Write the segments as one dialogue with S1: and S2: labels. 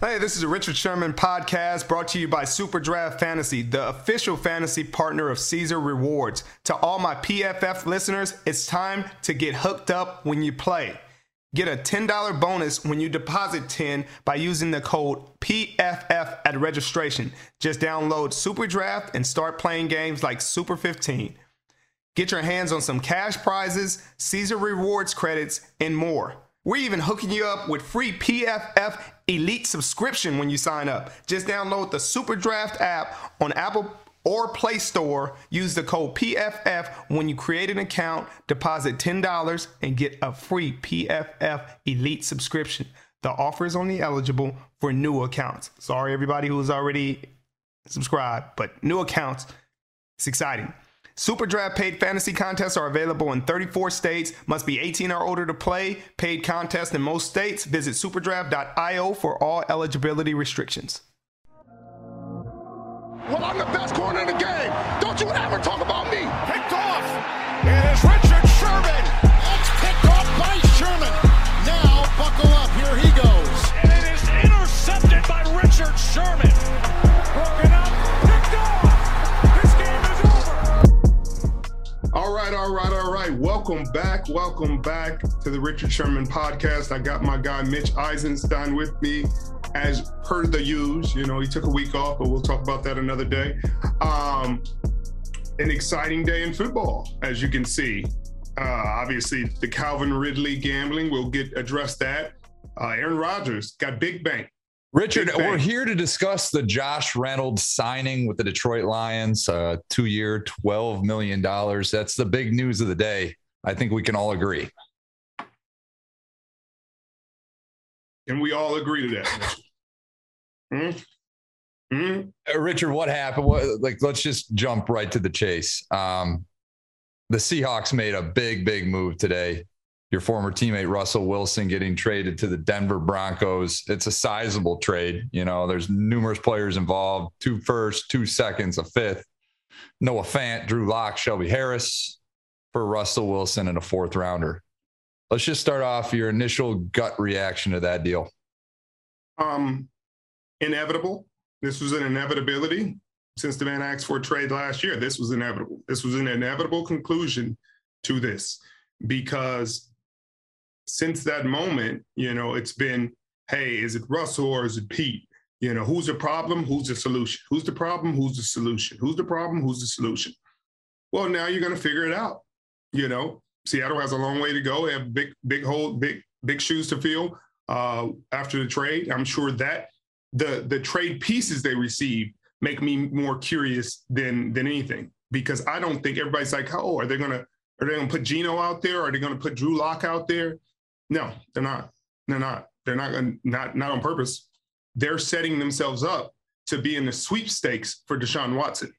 S1: Hey, this is a Richard Sherman podcast brought to you by Super Draft Fantasy, the official fantasy partner of Caesar Rewards. To all my PFF listeners, it's time to get hooked up when you play. Get a $10 bonus when you deposit 10 by using the code PFF at registration. Just download Super Draft and start playing games like Super 15. Get your hands on some cash prizes, Caesar Rewards credits, and more. We're even hooking you up with free PFF Elite subscription when you sign up. Just download the Super Draft app on Apple or Play Store. Use the code PFF when you create an account, deposit $10, and get a free PFF Elite subscription. The offer is only eligible for new accounts. Sorry, everybody who's already subscribed, but new accounts, it's exciting. Super Draft paid fantasy contests are available in 34 states. Must be 18 or older to play. Paid contests in most states. Visit superdraft.io for all eligibility restrictions.
S2: Well, I'm the best corner in the game. Don't you ever talk about me.
S3: Picked off. It is Richard Sherman.
S4: It's picked off by Sherman. Now, buckle up. Here he goes.
S3: And it is intercepted by Richard Sherman.
S1: Right, all right, all right. Welcome back. Welcome back to the Richard Sherman podcast. I got my guy Mitch Eisenstein with me as per the use. You know, he took a week off, but we'll talk about that another day. Um, an exciting day in football, as you can see. Uh, obviously, the Calvin Ridley gambling, we'll get address that. Uh, Aaron Rodgers got big bank.
S5: Richard, we're here to discuss the Josh Reynolds signing with the Detroit Lions, uh, two year, $12 million. That's the big news of the day. I think we can all agree.
S1: And we all agree to that. Hmm? Hmm?
S5: Uh, Richard, what happened? What, like, let's just jump right to the chase. Um, the Seahawks made a big, big move today. Your former teammate Russell Wilson getting traded to the Denver Broncos. It's a sizable trade. You know, there's numerous players involved: two firsts, two seconds, a fifth. Noah Fant, Drew Lock, Shelby Harris for Russell Wilson and a fourth rounder. Let's just start off your initial gut reaction to that deal.
S1: um, inevitable. This was an inevitability since the man asked for a trade last year. This was inevitable. This was an inevitable conclusion to this because since that moment, you know, it's been, hey, is it Russell or is it Pete? You know, who's the problem? Who's the solution? Who's the problem? Who's the solution? Who's the problem? Who's the solution? Well, now you're going to figure it out. You know, Seattle has a long way to go. They have big, big hole, big, big shoes to fill uh, after the trade. I'm sure that the the trade pieces they received make me more curious than than anything because I don't think everybody's like, oh, are they gonna are they gonna put Geno out there? Are they gonna put Drew Lock out there? No, they're not. They're not. They're not not not on purpose. They're setting themselves up to be in the sweepstakes for Deshaun Watson.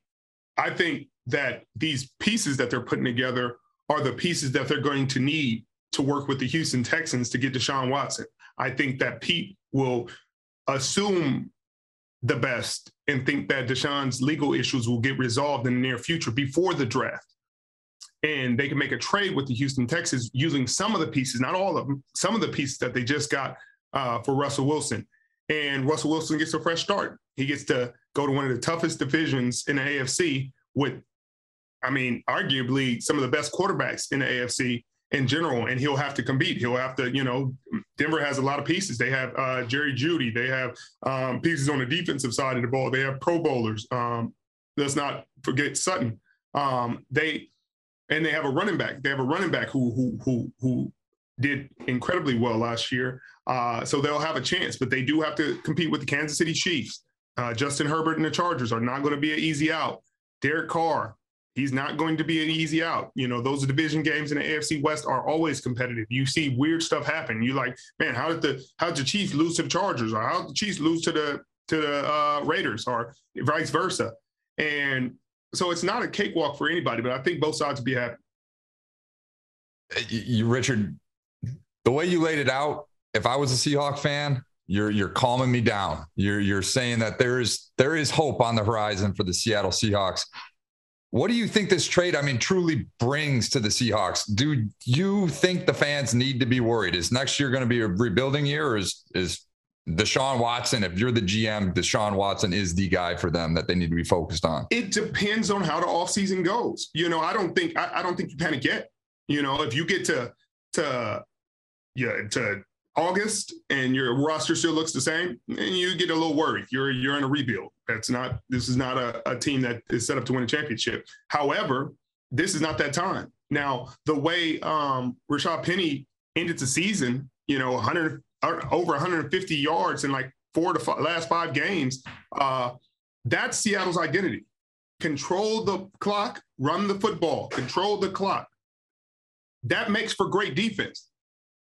S1: I think that these pieces that they're putting together are the pieces that they're going to need to work with the Houston Texans to get Deshaun Watson. I think that Pete will assume the best and think that Deshaun's legal issues will get resolved in the near future before the draft. And they can make a trade with the Houston Texans using some of the pieces, not all of them, some of the pieces that they just got uh, for Russell Wilson. And Russell Wilson gets a fresh start. He gets to go to one of the toughest divisions in the AFC with, I mean, arguably some of the best quarterbacks in the AFC in general, and he'll have to compete. He'll have to, you know, Denver has a lot of pieces. They have uh, Jerry Jeudy. They have um, pieces on the defensive side of the ball. They have Pro Bowlers. Um, let's not forget Sutton. Um, they and they have a running back. They have a running back who who who who did incredibly well last year. Uh, so they'll have a chance, but they do have to compete with the Kansas City Chiefs. Uh, Justin Herbert and the Chargers are not going to be an easy out. Derek Carr, he's not going to be an easy out. You know, those division games in the AFC West are always competitive. You see weird stuff happen. You're like, man, how did the how did the Chiefs lose to the Chargers, or how did the Chiefs lose to the to the uh, Raiders, or vice versa? And so it's not a cakewalk for anybody, but I think both sides would be happy.
S5: Uh, you, you- Richard, the way you laid it out, if I was a Seahawk fan, you're you're calming me down. You're you're saying that there is there is hope on the horizon for the Seattle Seahawks. What do you think this trade, I mean, truly brings to the Seahawks? Do you think the fans need to be worried? Is next year going to be a rebuilding year, or is is Deshaun Watson, if you're the GM, Deshaun Watson is the guy for them that they need to be focused on.
S1: It depends on how the offseason goes. You know, I don't think I, I don't think you panic yet. You know, if you get to to yeah to August and your roster still looks the same, and you get a little worried. You're you're in a rebuild. That's not this is not a, a team that is set up to win a championship. However, this is not that time. Now, the way um Rashaad Penny ended the season, you know, 100 over 150 yards in like four to five, last five games. Uh, that's Seattle's identity. Control the clock, run the football, control the clock. That makes for great defense.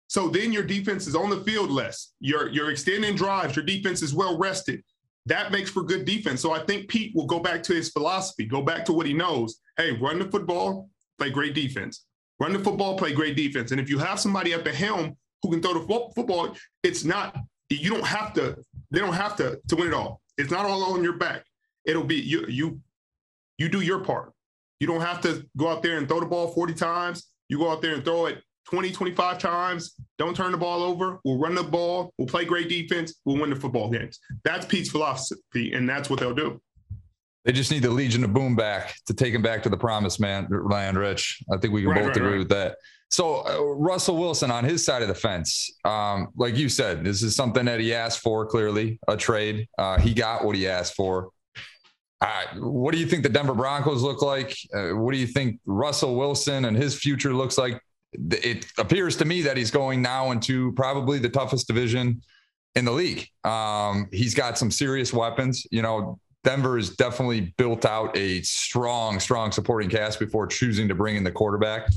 S1: So then your defense is on the field less. You're you're extending drives. Your defense is well rested. That makes for good defense. So I think Pete will go back to his philosophy, go back to what he knows. Hey, run the football, play great defense. Run the football, play great defense. And if you have somebody at the helm who can throw the fo- football, it's not, you don't have to, they don't have to to win it all. It's not all on your back. It'll be you you you do your part. You don't have to go out there and throw the ball 40 times. You go out there and throw it 20, 25 times. Don't turn the ball over. We'll run the ball. We'll play great defense. We'll win the football games. That's Pete's philosophy, and that's what they'll do.
S5: They just need the Legion of Boom back to take him back to the promised man, land, Rich. I think we can
S1: Right,
S5: both
S1: right,
S5: agree
S1: right.
S5: with that. So uh, Russell Wilson on his side of the fence, um, like you said, this is something that he asked for. Clearly, a trade. Uh, he got what he asked for. Uh, what do you think the Denver Broncos look like? Uh, what do you think Russell Wilson and his future looks like? It appears to me that he's going now into probably the toughest division in the league. Um, he's got some serious weapons. You know, Denver has definitely built out a strong, strong supporting cast before choosing to bring in the quarterback.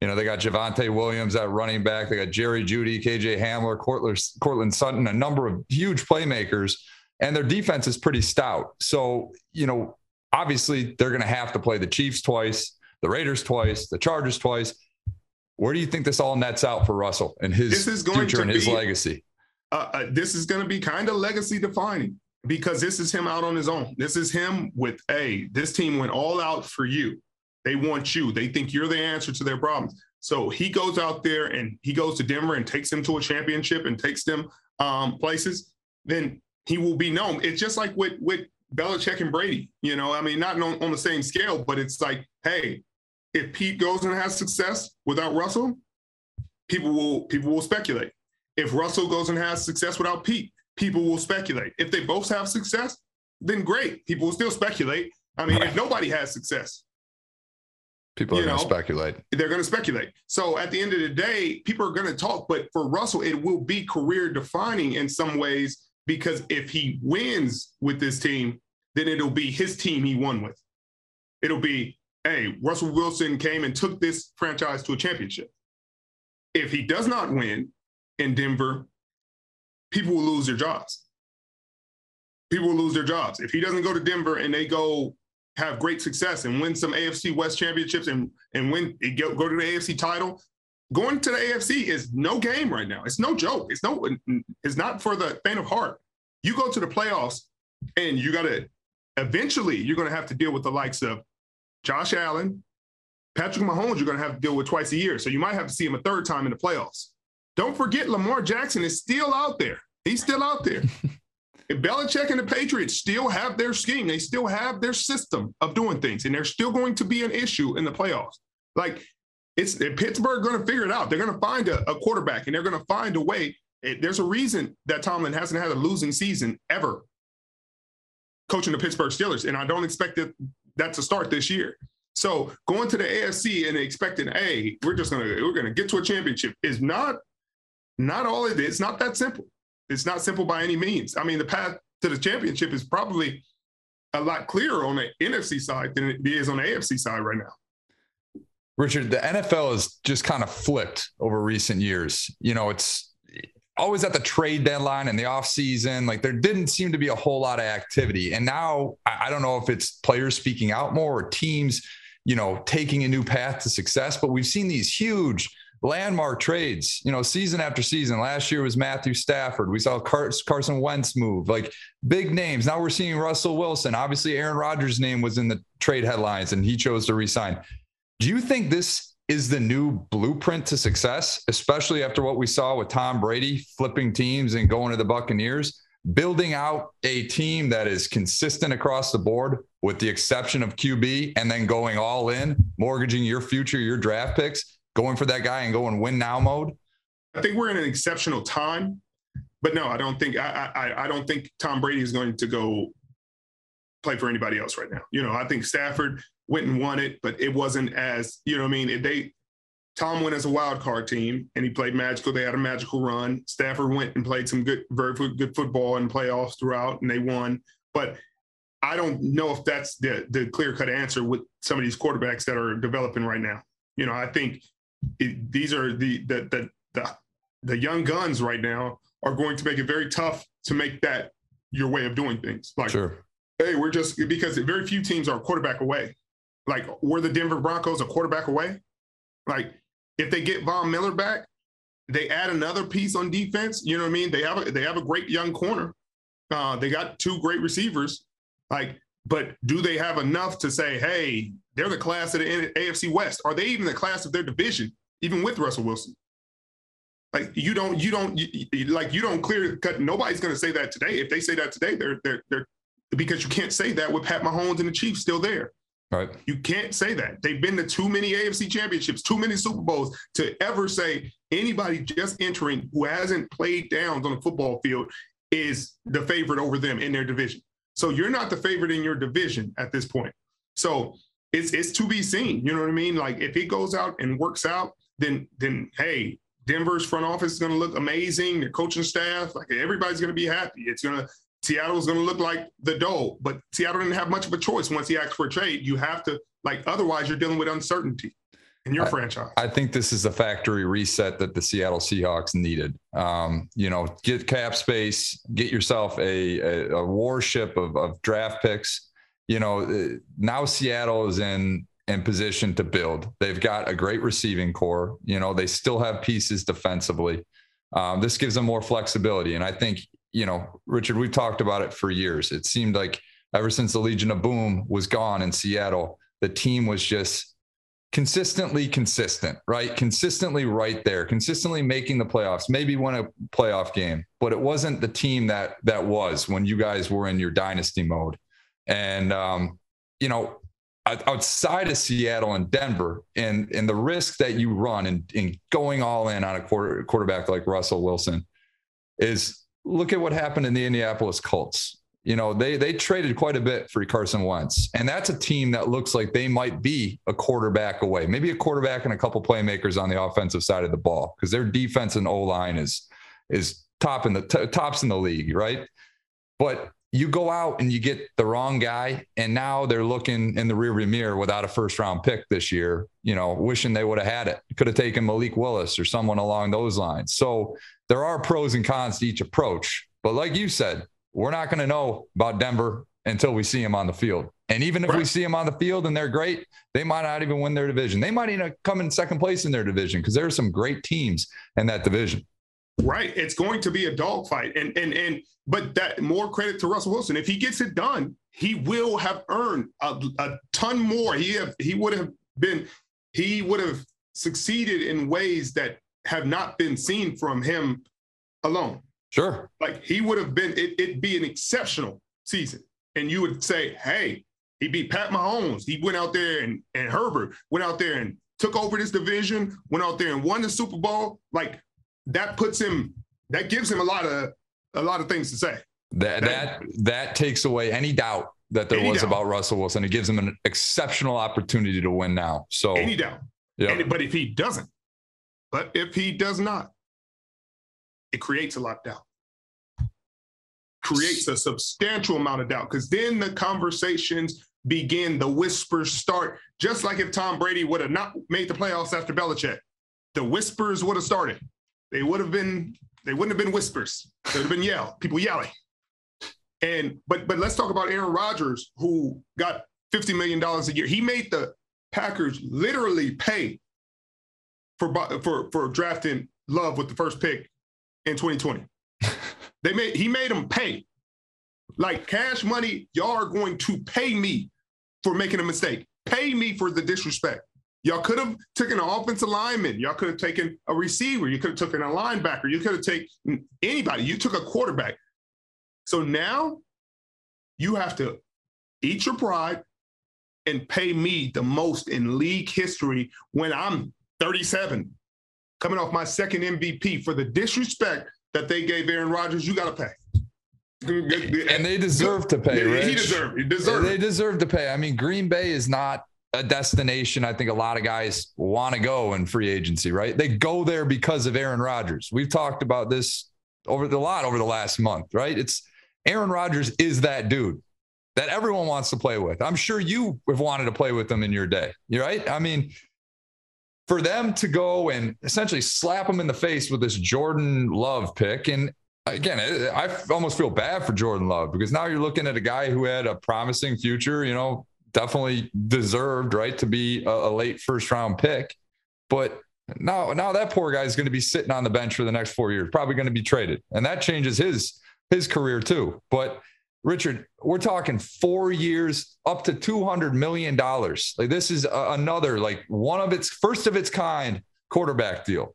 S5: You know, they got Javonte Williams at running back. They got Jerry Jeudy, KJ Hamler, Courtland, Courtland Sutton, a number of huge playmakers, and their defense is pretty stout. So, you know, obviously they're going to have to play the Chiefs twice, the Raiders twice, the Chargers twice. Where do you think this all nets out for Russell and his
S1: This is going
S5: future
S1: to
S5: and his
S1: be-
S5: legacy?
S1: uh, uh, this is going to be kind of legacy defining because this is him out on his own. This is him with, hey, this team went all out for you. They want you. They think you're the answer to their problems. So he goes out there and he goes to Denver and takes them to a championship and takes them um, places. Then he will be known. It's just like with with Belichick and Brady. You know, I mean, not on, on the same scale, but it's like, hey, if Pete goes and has success without Russell, people will people will speculate. If Russell goes and has success without Pete, people will speculate. If they both have success, then great. People will still speculate. I mean, if nobody has success,
S5: People are going to speculate.
S1: they're going to speculate. So at the end of the day, people are going to talk. But for Russell, it will be career defining in some ways because if he wins with this team, then it'll be his team he won with. It'll be, hey, Russell Wilson came and took this franchise to a championship. If he does not win in Denver, people will lose their jobs. People will lose their jobs. If he doesn't go to Denver and they go have great success and win some AFC West championships and and win go, to the AFC title, going to the AFC is no game right now. It's no joke. It's no it's not for the faint of heart. You go to the playoffs and you got to eventually you're going to have to deal with the likes of Josh Allen, Patrick Mahomes. You're going to have to deal with twice a year, so you might have to see him a third time in the playoffs. Don't forget Lamar Jackson is still out there. He's still out there. If Belichick and the Patriots still have their scheme, they still have their system of doing things, and they're still going to be an issue in the playoffs. Like it's Pittsburgh going to figure it out. They're going to find a, a quarterback, and they're going to find a way. It- there's a reason that Tomlin hasn't had a losing season ever coaching the Pittsburgh Steelers, and I don't expect that that to start this year. So going to the AFC and expecting, hey, we're just gonna we're gonna get to a championship is not not all it. It's not that simple. It's not simple by any means. I mean, the path to the championship is probably a lot clearer on the NFC side than it is on the AFC side right now.
S5: Richard, the NFL has just kind of flipped over recent years. You know, it's always at the trade deadline and the offseason. Like there didn't seem to be a whole lot of activity. And now I don't know if it's players speaking out more or teams, you know, taking a new path to success, but we've seen these huge landmark trades, you know, season after season. Last year was Matthew Stafford. We saw Car- Carson Wentz move, like big names. Now we're seeing Russell Wilson. Obviously, Aaron Rodgers' name was in the trade headlines and he chose to resign. Do you think this is the new blueprint to success, especially after what we saw with Tom Brady flipping teams and going to the Buccaneers. Building out a team that is consistent across the board, with the exception of QB, and then going all in, mortgaging your future, your draft picks, going for that guy and going win now mode.
S1: I think we're in an exceptional time, but no, I don't think I I, I don't think Tom Brady is going to go play for anybody else right now. You know, I think Stafford went and won it, but it wasn't as you know. I mean, they Tom went as a wild card team and he played magical. They had a magical run. Stafford went and played some good, very good football in playoffs throughout, and they won. But I don't know if that's the the clear cut answer with some of these quarterbacks that are developing right now. You know, I think it, these are the, the the the the young guns right now are going to make it very tough to make that your way of doing things. Like,
S5: sure.
S1: hey, we're just because very few teams are a quarterback away. Like, were the Denver Broncos a quarterback away? Like, if they get Von Miller back, they add another piece on defense. You know what I mean? They have a, they have a great young corner. Uh, they got two great receivers. Like, but do they have enough to say, hey, they're the class of the AFC West? Are they even the class of their division, even with Russell Wilson? Like you don't, you don't, you, like you don't clear cut. Nobody's going to say that today. If they say that today, they're they're they're because you can't say that with Pat Mahomes and the Chiefs still there.
S5: Right.
S1: You can't say that. They've been to too many AFC championships, too many Super Bowls to ever say anybody just entering who hasn't played downs on the football field is the favorite over them in their division. So you're not the favorite in your division at this point. So it's it's to be seen. You know what I mean? Like if it goes out and works out, then then hey, Denver's front office is going to look amazing. The coaching staff, like everybody's going to be happy. It's going to Seattle's going to look like the dough, but Seattle didn't have much of a choice once he asked for a trade. You have to, like, otherwise you're dealing with uncertainty in your
S5: I,
S1: franchise.
S5: I think this is the factory reset that the Seattle Seahawks needed. Um, you know, get cap space, get yourself a, a, a warship of, of draft picks. You know, uh, now Seattle is in in position to build. They've got a great receiving core. You know, they still have pieces defensively. Um, this gives them more flexibility, and I think you know, Richard, we've talked about it for years. It seemed like ever since the Legion of Boom was gone in Seattle, the team was just consistently consistent, right? Consistently right there, consistently making the playoffs, maybe win a playoff game, but it wasn't the team that that was when you guys were in your dynasty mode. And um, you know, outside of Seattle and Denver, and and the risk that you run in, in going all in on a quarter, quarterback like Russell Wilson is look at what happened in the Indianapolis Colts. You know, they they traded quite a bit for Carson Wentz, and that's a team that looks like they might be a quarterback away, maybe a quarterback and a couple playmakers on the offensive side of the ball, because their defense and O line is is top in the t- tops in the league, right? But you go out and you get the wrong guy, and now they're looking in the rearview mirror without a first round pick this year. You know, wishing they would have had it. Could have taken Malik Willis or someone along those lines. So there are pros and cons to each approach. But like you said, we're not going to know about Denver until we see them on the field. And even if right. we see them on the field and they're great, they might not even win their division. They might even come in second place in their division because there are some great teams in that division.
S1: Right. It's going to be a dogfight. And and and but that more credit to Russell Wilson. If he gets it done, he will have earned a, a ton more. He have he would have been he would have succeeded in ways that have not been seen from him alone.
S5: Sure.
S1: Like he would have been, it, it'd be an exceptional season. And you would say, hey, he beat Pat Mahomes. He went out there and, and Herbert went out there and took over this division, went out there and won the Super Bowl. Like that puts him, that gives him a lot of a lot of things to say.
S5: That that that takes away any doubt that there was doubt. about Russell Wilson. It gives him an exceptional opportunity to win now. So
S1: any doubt. Yeah. But if he doesn't, but if he does not, it creates a lot of doubt. Creates a substantial amount of doubt because then the conversations begin, the whispers start. Just like if Tom Brady would have not made the playoffs after Belichick, the whispers would have started. They would have been, they wouldn't have been whispers. They would have been yell, people yelling. And but but let's talk about Aaron Rodgers, who got $50 million a year. He made the Packers literally pay for for for drafting Love with the first pick in 2020. they made he made them pay. Like cash money, y'all are going to pay me for making a mistake. Pay me for the disrespect. Y'all could have taken an offensive lineman. Y'all could have taken a receiver. You could have taken a linebacker. You could have taken anybody. You took a quarterback. So now you have to eat your pride and pay me the most in league history when I'm 37, coming off my second MVP for the disrespect that they gave Aaron Rodgers. You got to pay.
S5: And they deserve to pay. Rich.
S1: He deserved. He deserved.
S5: They deserve to pay. I mean, Green Bay is not a destination I think a lot of guys want to go in free agency, right? They go there because of Aaron Rodgers. We've talked about this over the lot over the last month, right? It's Aaron Rodgers is that dude that everyone wants to play with. I'm sure you have wanted to play with them in your day, right? I mean, for them to go and essentially slap him in the face with this Jordan Love pick. And again, I almost feel bad for Jordan Love because now you're looking at a guy who had a promising future, you know, definitely deserved, right, to be a, a late first round pick. But now, now that poor guy is going to be sitting on the bench for the next four years, probably going to be traded, and that changes his his career too. But Richard, we're talking four years, up to two hundred million dollars. Like this is a, another, like one of its first of its kind quarterback deal.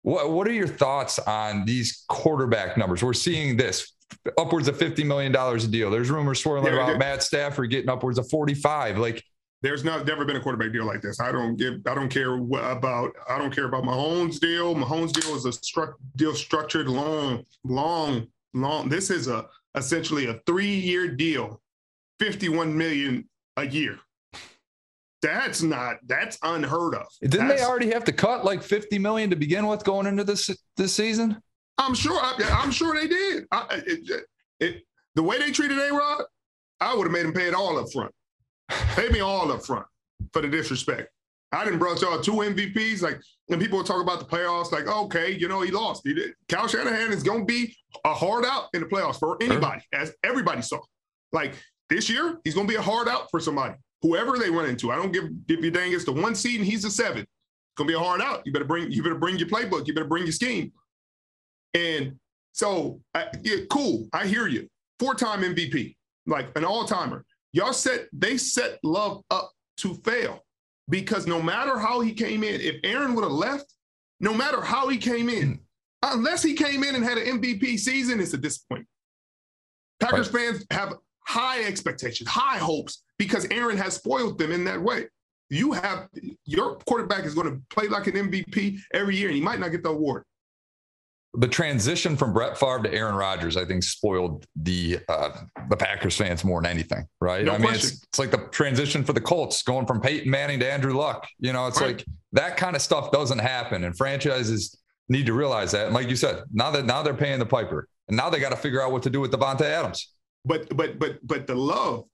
S5: What What are your thoughts on these quarterback numbers? We're seeing this upwards of $50 million a deal. There's rumors swirling yeah, about Matt Stafford getting upwards of 45. Like
S1: there's not never been a quarterback deal like this. I don't give I don't care about I don't care about Mahomes deal. Mahomes deal is a struck deal structured long, long, long. This is a essentially a three-year deal, 51 million a year. That's not that's unheard of.
S5: Didn't
S1: that's,
S5: they already have to cut like 50 million to begin with going into this this season?
S1: I'm sure. I, am sure they did. I, it, it, the way they treated A Rod, I would have made him pay it all up front. Pay me all up front for the disrespect. I didn't brought y'all two MVPs. Like, when people talk about the playoffs, like, okay, you know, he lost. He did. Kyle Shanahan is going to be a hard out in the playoffs for anybody, as everybody saw. Like this year, he's going to be a hard out for somebody, whoever they run into. I don't give if you dang it's the one seed and he's the seven. It's going to be a hard out. You better bring you better bring your playbook. You better bring your scheme. And so, I, yeah, cool. I hear you. Four time MVP, like an all timer. Y'all set, they set Love up to fail because no matter how he came in, if Aaron would have left, no matter how he came in, unless he came in and had an MVP season, it's a disappointment. Packers right. fans have high expectations, high hopes because Aaron has spoiled them in that way. You have your quarterback is going to play like an MVP every year, and he might not get the award
S5: the transition from Brett Favre to Aaron Rodgers, I think, spoiled the uh, the Packers fans more than anything, right?
S1: No
S5: I mean,
S1: it's,
S5: it's, like the transition for the Colts going from Peyton Manning to Andrew Luck. You know, it's right. like that kind of stuff doesn't happen, and franchises need to realize that. And like you said, now that now they're paying the piper, and now they got to figure out what to do with Davante Adams.
S1: But but but but the love,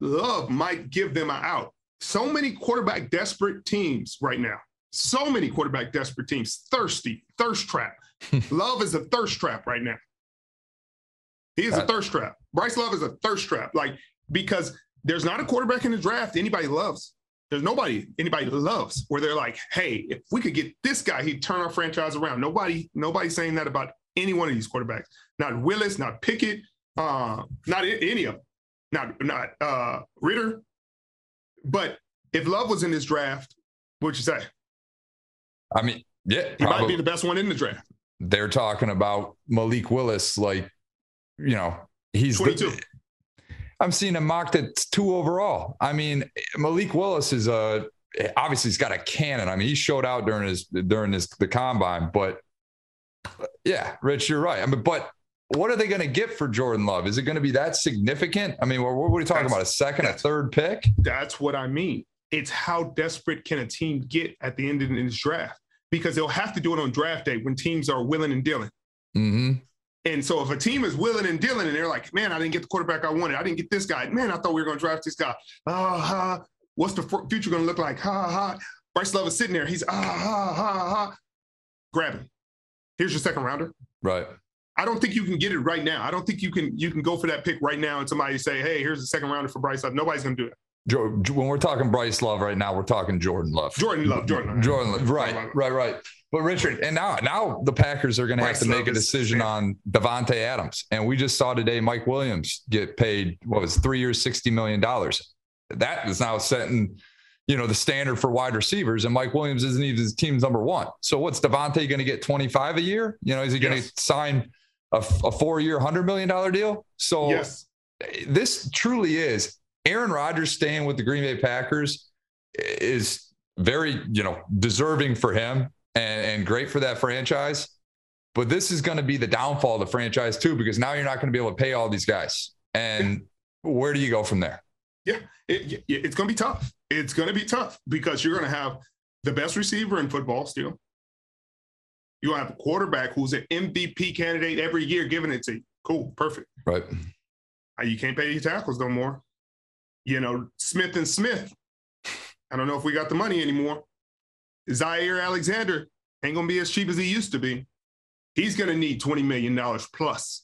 S1: love might give them an out. So many quarterback desperate teams right now. So many quarterback desperate teams, thirsty, thirst trap Love is a thirst trap right now. He is a thirst trap. Bryce Love is a thirst trap. Like, because there's not a quarterback in the draft anybody loves. There's nobody anybody loves where they're like, hey, if we could get this guy, he'd turn our franchise around. Nobody, nobody's saying that about any one of these quarterbacks. Not Willis, not Pickett, uh, not any of them. Not not uh Ridder. But if Love was in this draft, what'd you say?
S5: I mean, yeah,
S1: he probably. might be the best one in the draft
S5: they're talking about Malik Willis, like, you know, he's
S1: 22.
S5: The, I'm seeing him mocked at two overall. I mean, Malik Willis is a obviously he's got a cannon. I mean, he showed out during his during his the combine, but yeah, Rich, you're right. I mean, but what are they going to get for Jordan Love? Is it going to be that significant? I mean, what, what are we talking that's, about? A second, a third pick?
S1: That's what I mean. It's how desperate can a team get at the end of this draft? Because they'll have to do it on draft day when teams are willing and dealing.
S5: Mm-hmm.
S1: And so if a team is willing and dealing and they're like, man, I didn't get the quarterback I wanted. I didn't get this guy. Man, I thought we were going to draft this guy. Ah, ha. What's the future going to look like? Ha, ha. Bryce Love is sitting there. He's ah, ha, ha, ha. Grab him. Here's your second rounder.
S5: Right.
S1: I don't think you can get it right now. I don't think you can you can go for that pick right now and somebody say, hey, here's the second rounder for Bryce Love. Nobody's going to do it
S5: when we're talking Bryce Love right now, we're talking Jordan Love.
S1: Jordan Love, Jordan
S5: Love. Jordan Love. Right, right, right. But Richard, and now now the Packers are going to have to make a decision on Davante Adams. And we just saw today Mike Williams get paid what was three years, sixty million dollars. That is now setting you know, the standard for wide receivers, and Mike Williams isn't even his team's number one. So what's Davante going to get 25 a year? You know, is he going to
S1: Yes.
S5: sign a, a four year, $100 million deal? So
S1: Yes.
S5: this truly is Aaron Rodgers staying with the Green Bay Packers is very, you know, deserving for him and, and great for that franchise. But this is going to be the downfall of the franchise too, because now you're not going to be able to pay all these guys. And where do you go from there?
S1: Yeah, it, it- it's going to be tough. It's going to be tough because you're going to have the best receiver in football still. You'll have a quarterback who's an MVP candidate every year, giving it to you. Cool, perfect.
S5: Right.
S1: Uh, You can't pay your tackles no more. You know, Smith and Smith. I don't know if we got the money anymore. Jaire Alexander ain't to be as cheap as he used to be. He's to need $20 million plus.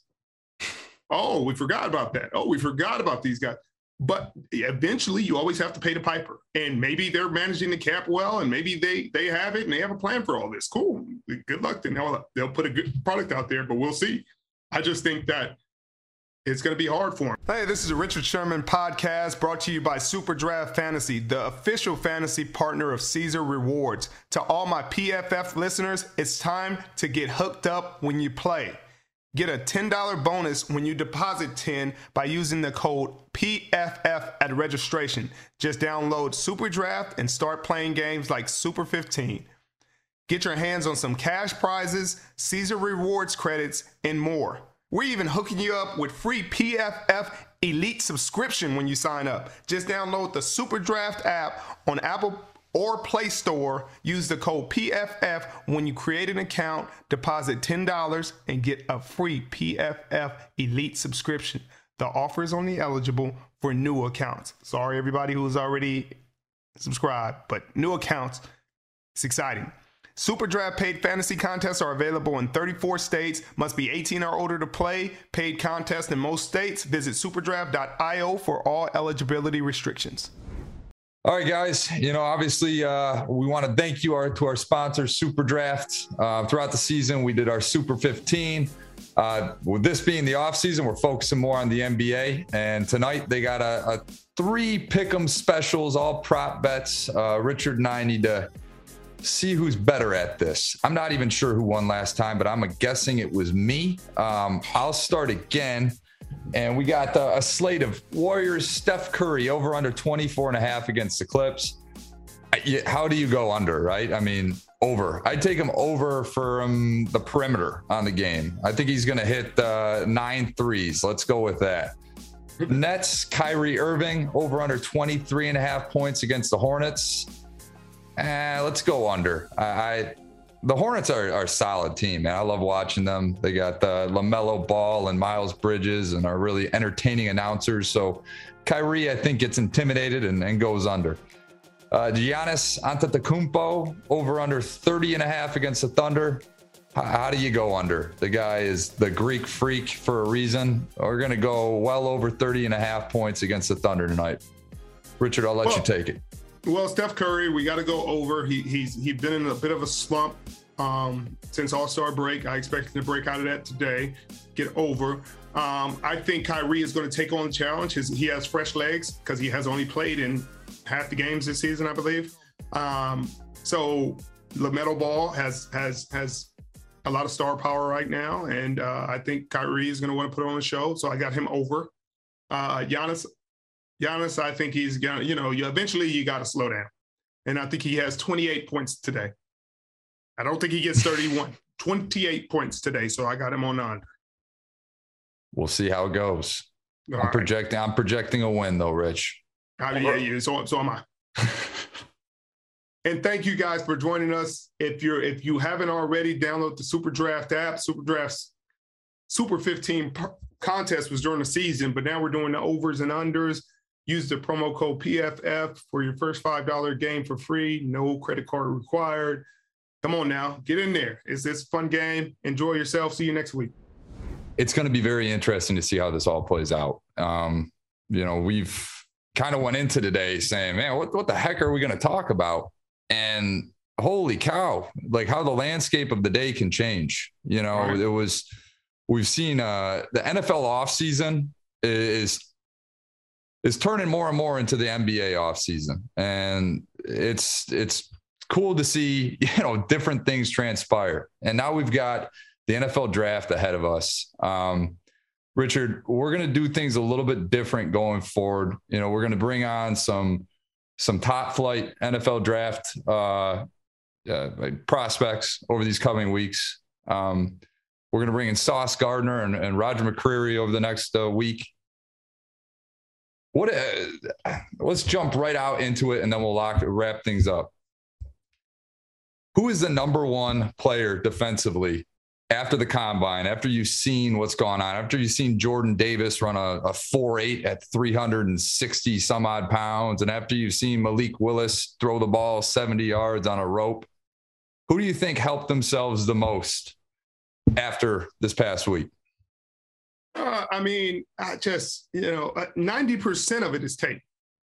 S1: Oh, we forgot about that. Oh, we forgot about these guys. But eventually, you always have to pay the piper. And maybe they're managing the cap well, and maybe they they have it and they have a plan for all this. Cool. Good luck. Then they'll, they'll put a good product out there, but we'll see. I just think that it's going to be hard for him. Hey, this is a Richard Sherman podcast brought to you by Super Draft Fantasy, the official fantasy partner of Caesar Rewards. To all my PFF listeners, it's time to get hooked up when you play. Get a $10 bonus when you deposit 10 by using the code PFF at registration. Just download Super Draft and start playing games like Super 15. Get your hands on some cash prizes, Caesar rewards credits, and more. We're even hooking you up with free PFF Elite subscription when you sign up. Just download the Super Draft app on Apple or Play Store. Use the code PFF when you create an account, deposit $10, and get a free PFF Elite subscription. The offer is only eligible for new accounts. Sorry, everybody who's already subscribed, but new accounts, it's exciting. Super Draft paid fantasy contests are available in 34 states. Must be 18 or older to play. Paid contests in most states. Visit superdraft.io for all eligibility restrictions.
S5: All right, guys. You know, obviously, uh, we want to thank you our, to our sponsor, Super Draft. Uh, throughout the season, we did our Super 15. Uh, with this being the off season, we're focusing more on the NBA. And tonight, they got a, a three pick'em specials, all prop bets. Uh, Richard and I need to see who's better at this. I'm not even sure who won last time, but I'm guessing it was me. Um, I'll start again. And we got uh, a slate of Warriors, Steph Curry over under 24 and a half against the Clips. How do you go under, right? I mean, over. I'd take him over from the perimeter on the game. I think he's going to hit uh, nine threes. Let's go with that. Nets, Kyrie Irving over under 23 and a half points against the Hornets. Eh, let's go under. I, I the Hornets are, are a solid team, man. I love watching them. They got the Lamelo Ball and Miles Bridges, and are really entertaining announcers. So Kyrie, I think, gets intimidated and, and goes under. Uh, Giannis Antetokounmpo over under 30 and a half against the Thunder. How, how do you go under? The guy is the Greek freak for a reason. We're going to go well over 30 and a half points against the Thunder tonight. Richard, I'll let you take it.
S1: Well, Steph Curry, we got to go over. He, he's he's been in a bit of a slump um, since All Star break. I expect him to break out of that today, get over. Um, I think Kyrie is going to take on the challenge. His, he has fresh legs because he has only played in half the games this season, I believe. Um, so Lamelo Ball has has has a lot of star power right now, and uh, I think Kyrie is going to want to put on a show. So I got him over. Uh, Giannis, Giannis, I think he's gonna, you know, you eventually you got to slow down, and I think he has 28 points today. I don't think he gets 31. 28 points today, so I got him on under.
S5: We'll see how it goes.
S1: All
S5: I'm
S1: right.
S5: projecting. I'm projecting a win, though, Rich.
S1: I mean, yeah, yeah, so, so am I. and thank you guys for joining us. If you're if you haven't already, download the Super Draft app. Super Draft's Super 15 per- contest was during the season, but now we're doing the overs and unders. Use the promo code PFF for your first five dollar game for free. No credit card required. Come on now, get in there. It's this fun game. Enjoy yourself. See you next week.
S5: it's going to be very interesting to see how this all plays out. Um, you know, we've kind of went into today saying, man, what, what the heck are we going to talk about? And holy cow, like how the landscape of the day can change. You know,
S1: Right.
S5: it was, we've seen uh, the NFL offseason is is turning more and more into the NBA offseason. And it's it's cool to see, you know, different things transpire. And now we've got the NFL draft ahead of us. Um, Richard, we're going to do things a little bit different going forward. You know, we're going to bring on some some top flight NFL draft uh, uh, prospects over these coming weeks. Um, we're going to bring in Sauce Gardner and, and Roger McCreary over the next uh, week. What? Uh, let's jump right out into it, and then we'll lock wrap things up. Who is the number one player defensively after the combine, after you've seen what's gone on, after you've seen Jordan Davis run a, a 4 8 at 360 some odd pounds, and after you've seen Malik Willis throw the ball 70 yards on a rope, who do you think helped themselves the most after this past week?
S1: Uh, I mean, I just, you know, 90% uh, of it is tape.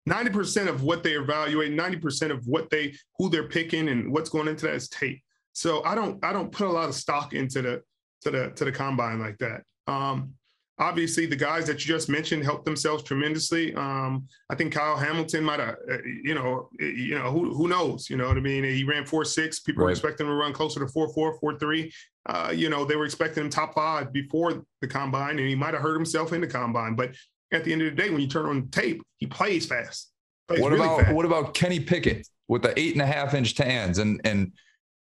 S1: 90% of what they evaluate, 90% of what they, who they're picking and what's going into that is tape. So I don't, I don't put a lot of stock into the, to the, to the combine like that. Um, obviously the guys that you just mentioned helped themselves tremendously. Um, I think Kyle Hamilton might have, uh, you know, you know, who, who knows, you know what I mean? He ran four, six, people right. were expecting him to run closer to four, four, four, three. Uh, you know, they were expecting him top five before the combine and he might've hurt himself in the combine, but at the end of the day, when you turn on tape, he plays fast. Plays
S5: what really about, fast. what about Kenny Pickett with the eight and a half inch tans and, and,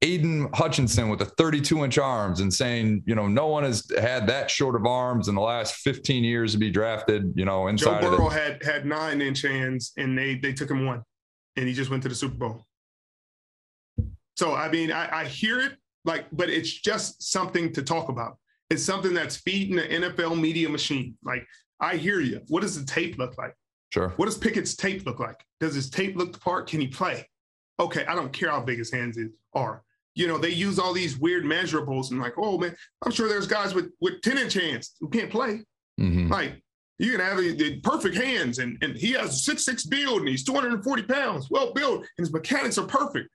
S5: Aidan Hutchinson with the 32 inch arms and saying, you know, no one has had that short of arms in the last 15 years to be drafted, you know, inside
S1: Joe Burrow had had nine inch hands and they they took him one and he just went to the Super Bowl. So I mean, I, I hear it like, but it's just something to talk about. It's something that's feeding the NFL media machine. Like, I hear you. What does the tape look like?
S5: Sure.
S1: What does Pickett's tape look like? Does his tape look the part? Can he play? Okay, I don't care how big his hands is, are you know, they use all these weird measurables and like, oh man, I'm sure there's guys with with 10 inch hands who can't play. Mm-hmm. Like you can have the, perfect hands and, and he has six six build and he's 240 pounds, well built, and his mechanics are perfect.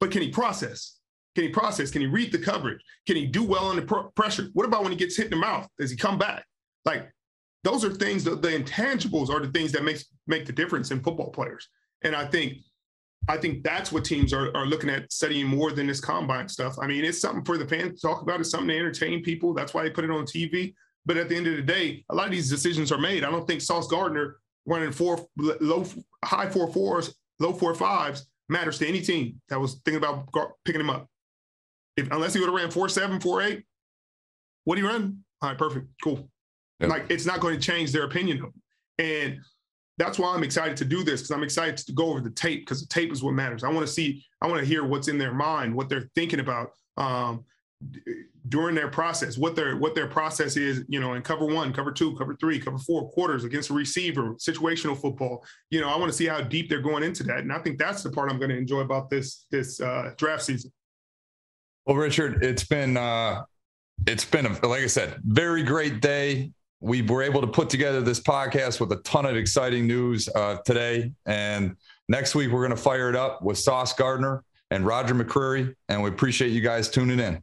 S1: But can he process? Can he process? Can he read the coverage? Can he do well under pr- pressure? What about when he gets hit in the mouth? Does he come back? Like those are things that the intangibles are the things that makes make the difference in football players. And I think I think that's what teams are, are looking at studying more than this combine stuff. I mean, it's something for the fans to talk about. It's something to entertain people. That's why they put it on TV. But at the end of the day, a lot of these decisions are made. I don't think Sauce Gardner running four low, high four fours, low four fives matters to any team that was thinking about picking him up. If unless he would have ran four seven, four eight, what do you run? All right, perfect, cool. Yep. Like it's not going to change their opinion of him. And that's why I'm excited to do this because I'm excited to go over the tape because the tape is what matters. I want to see, I want to hear what's in their mind, what they're thinking about um, during their process, what their what their process is, you know, in cover one, cover two, cover three, cover four, quarters against a receiver, situational football. You know, I want to see how deep they're going into that, and I think that's the part I'm going to enjoy about this this uh, draft season.
S5: Well, Richard, it's been uh, it's been a, like I said, very great day we were able to put together this podcast with a ton of exciting news uh, today. And next week, we're going to fire it up with Sauce Gardner and Roger McCreary. And we appreciate you guys tuning in.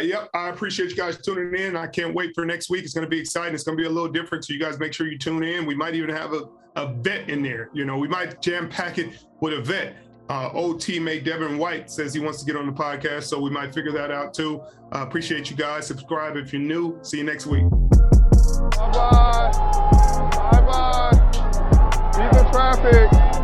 S1: Yep, I appreciate you guys tuning in. I can't wait for next week. It's going to be exciting. It's going to be a little different. So you guys make sure you tune in. We might even have a, a vet in there. You know, we might jam pack it with a vet. Uh, old teammate Devin White says he wants to get on the podcast, so we might figure that out too. Uh, appreciate you guys. Subscribe if you're new. See you next week. Bye bye. Bye bye. The traffic.